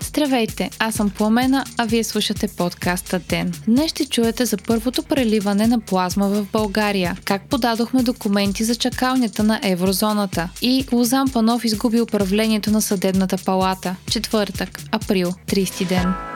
Здравейте, аз съм Пламена, а вие слушате подкаста Ден. Днес ще чуете за първото преливане на плазма в България, как подадохме документи за чакалнята на еврозоната и Лозан Панов изгуби управлението на съдебната палата. Четвъртък, април, 30 ден.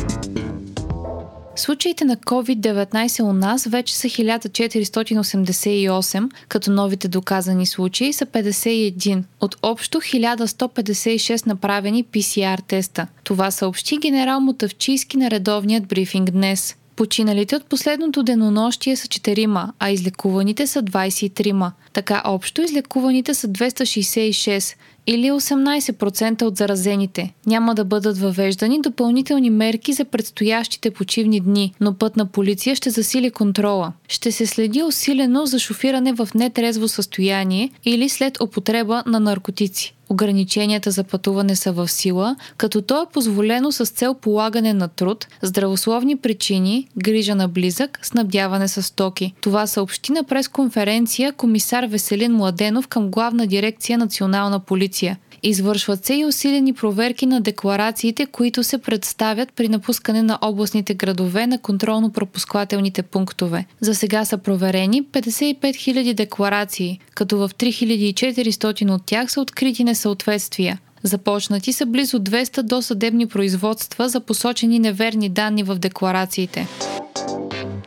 Случаите на COVID-19 у нас вече са 1488, като новите доказани случаи са 51 от общо 1156 направени PCR теста. Това съобщи генерал Мотавчийски на редовният брифинг днес. Починалите от последното денонощие са 4, а излекуваните са 23. Така общо излекуваните са 266 или 18% от заразените. Няма да бъдат въвеждани допълнителни мерки за предстоящите почивни дни, но пътна полиция ще засили контрола. Ще се следи усилено за шофиране в нетрезво състояние или след употреба на наркотици. Ограниченията за пътуване са в сила, като то е позволено с цел полагане на труд, здравословни причини, грижа на близък, снабдяване с стоки. Това съобщи на пресконференция комисар Веселин Младенов към главна дирекция Национална полиция. Извършват се и усилени проверки на декларациите, които се представят при напускане на областните градове на контролно-пропусквателните пунктове. За сега са проверени 55 000 декларации, като в 3400 от тях са открити несъответствия. Започнати са близо 200 досъдебни производства за посочени неверни данни в декларациите.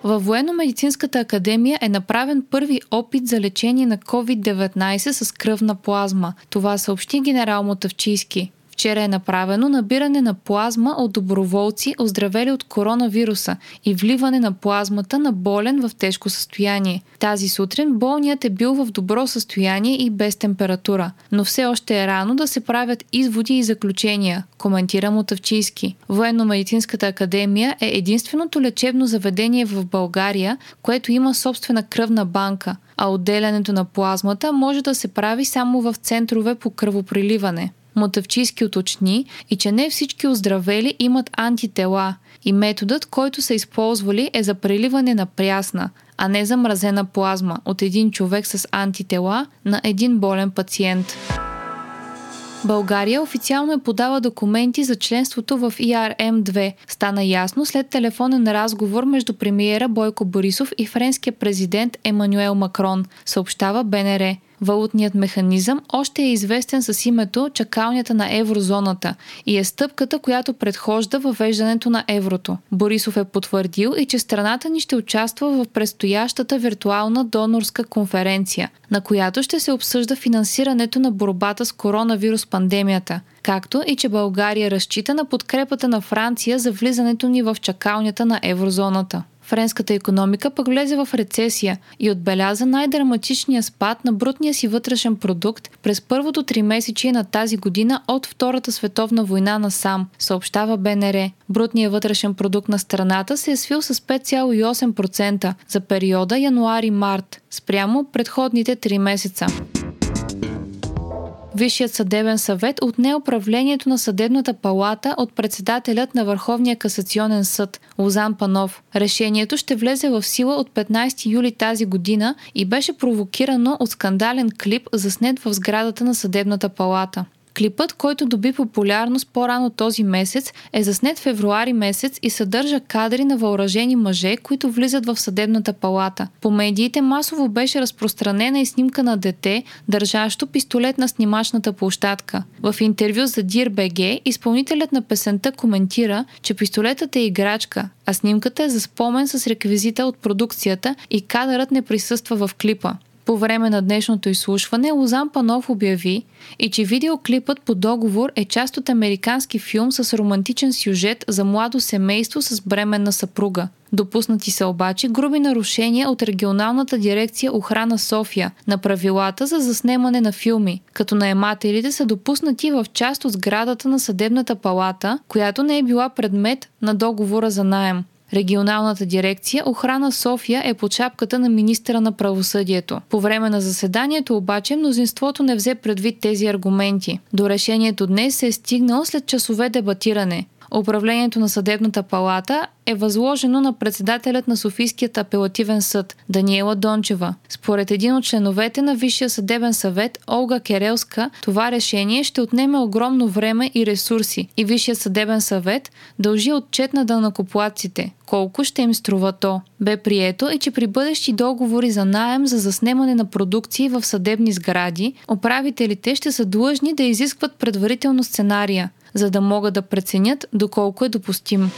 Във Военно-медицинската академия е направен първи опит за лечение на COVID-19 с кръвна плазма. Това съобщи генерал Мотавчийски. Вчера е направено набиране на плазма от доброволци, оздравели от коронавируса и вливане на плазмата на болен в тежко състояние. Тази сутрин болният е бил в добро състояние и без температура, но все още е рано да се правят изводи и заключения, коментира Мотавчийски. Военно-медицинската академия е единственото лечебно заведение в България, което има собствена кръвна банка, а отделянето на плазмата може да се прави само в центрове по кръвоприливане. Мотавчийски уточни и че не всички оздравели имат антитела и методът, който са използвали е за преливане на прясна, а не за мразена плазма от един човек с антитела на един болен пациент. България официално е подала документи за членството в IRM-2. Стана ясно след телефонен разговор между премиера Бойко Борисов и френския президент Емануел Макрон, съобщава БНР. Валутният механизъм още е известен с името чакалнята на еврозоната и е стъпката, която предхожда въвеждането на еврото. Борисов е потвърдил и че страната ни ще участва в предстоящата виртуална донорска конференция, на която ще се обсъжда финансирането на борбата с коронавирус пандемията както и че България разчита на подкрепата на Франция за влизането ни в чакалнята на еврозоната. Френската економика пък влезе в рецесия и отбеляза най-драматичния спад на брутния си вътрешен продукт през първото три месечие на тази година от Втората световна война на сам, съобщава БНР. Брутният вътрешен продукт на страната се е свил с 5,8% за периода януари-март, спрямо предходните три месеца. Висшият съдебен съвет отне управлението на съдебната палата от председателят на Върховния касационен съд Лозан Панов. Решението ще влезе в сила от 15 юли тази година и беше провокирано от скандален клип, заснет в сградата на съдебната палата. Клипът, който доби популярност по-рано този месец, е заснет февруари месец и съдържа кадри на въоръжени мъже, които влизат в съдебната палата. По медиите масово беше разпространена и снимка на дете, държащо пистолет на снимачната площадка. В интервю за DIR.BG изпълнителят на песента коментира, че пистолетът е играчка, а снимката е за спомен с реквизита от продукцията и кадърът не присъства в клипа. По време на днешното изслушване Лозан Панов обяви и че видеоклипът по договор е част от американски филм с романтичен сюжет за младо семейство с бременна съпруга. Допуснати са обаче груби нарушения от регионалната дирекция Охрана София на правилата за заснемане на филми, като наемателите са допуснати в част от сградата на съдебната палата, която не е била предмет на договора за наем. Регионалната дирекция Охрана София е под шапката на министра на правосъдието. По време на заседанието обаче мнозинството не взе предвид тези аргументи. До решението днес се е стигнал след часове дебатиране. Управлението на съдебната палата е възложено на председателят на Софийският апелативен съд Даниела Дончева. Според един от членовете на Висшия съдебен съвет Олга Керелска, това решение ще отнеме огромно време и ресурси и Висшия съдебен съвет дължи отчет на дънакоплаците. Колко ще им струва то? Бе прието е, че при бъдещи договори за наем за заснемане на продукции в съдебни сгради, управителите ще са длъжни да изискват предварително сценария – за да могат да преценят доколко е допустим.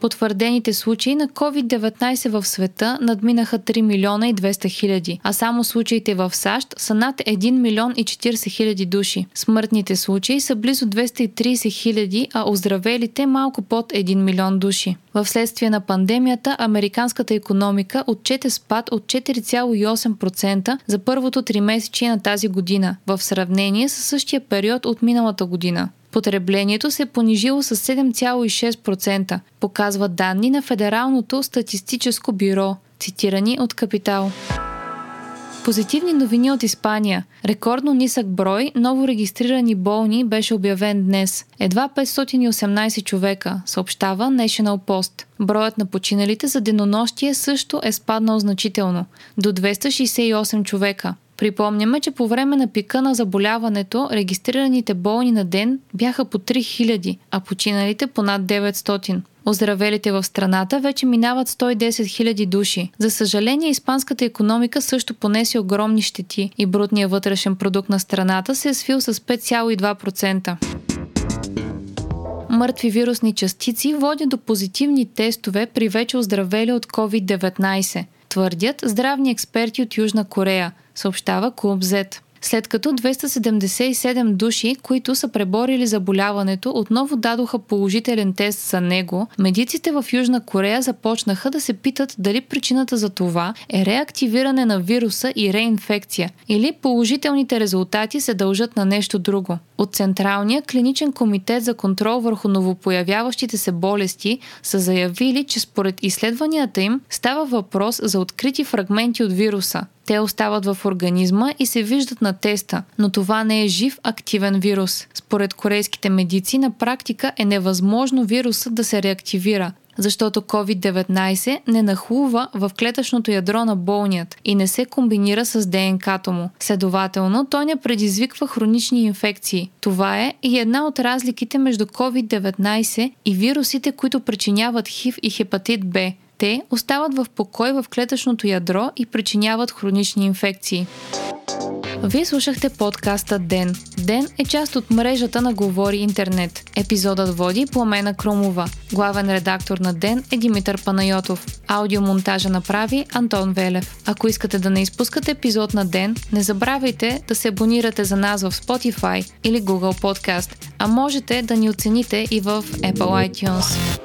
Потвърдените случаи на COVID-19 в света надминаха 3 милиона и 200 хиляди, а само случаите в САЩ са над 1 милион и 40 хиляди души. Смъртните случаи са близо 230 хиляди, а оздравелите малко под 1 милион души. В следствие на пандемията, американската економика отчете спад от 4,8% за първото три месече на тази година, в сравнение с същия период от миналата година. Потреблението се е понижило с 7,6%, показват данни на Федералното статистическо бюро, цитирани от Капитал. Позитивни новини от Испания. Рекордно нисък брой ново регистрирани болни беше обявен днес. Едва 518 човека, съобщава National Post. Броят на починалите за денонощие също е спаднал значително – до 268 човека. Припомняме, че по време на пика на заболяването регистрираните болни на ден бяха по 3000, а починалите по над 900. Оздравелите в страната вече минават 110 000 души. За съжаление, испанската економика също понесе огромни щети и брутният вътрешен продукт на страната се е свил с 5,2% мъртви вирусни частици води до позитивни тестове при вече оздравели от COVID-19, твърдят здравни експерти от Южна Корея, съобщава Клуб Z след като 277 души, които са преборили заболяването, отново дадоха положителен тест за него, медиците в Южна Корея започнаха да се питат дали причината за това е реактивиране на вируса и реинфекция, или положителните резултати се дължат на нещо друго. От Централния клиничен комитет за контрол върху новопоявяващите се болести са заявили, че според изследванията им става въпрос за открити фрагменти от вируса, те остават в организма и се виждат на теста, но това не е жив активен вирус. Според корейските медици на практика е невъзможно вирусът да се реактивира, защото COVID-19 не нахлува в клетъчното ядро на болният и не се комбинира с ДНК-то му. Следователно, той не предизвиква хронични инфекции. Това е и една от разликите между COVID-19 и вирусите, които причиняват ХИВ и хепатит Б. Те остават в покой в клетъчното ядро и причиняват хронични инфекции. Вие слушахте подкаста Ден. Ден е част от мрежата на Говори Интернет. Епизодът води Пламена Крумова. Главен редактор на Ден е Димитър Панайотов. Аудиомонтажа направи Антон Велев. Ако искате да не изпускате епизод на Ден, не забравяйте да се абонирате за нас в Spotify или Google Podcast, а можете да ни оцените и в Apple iTunes.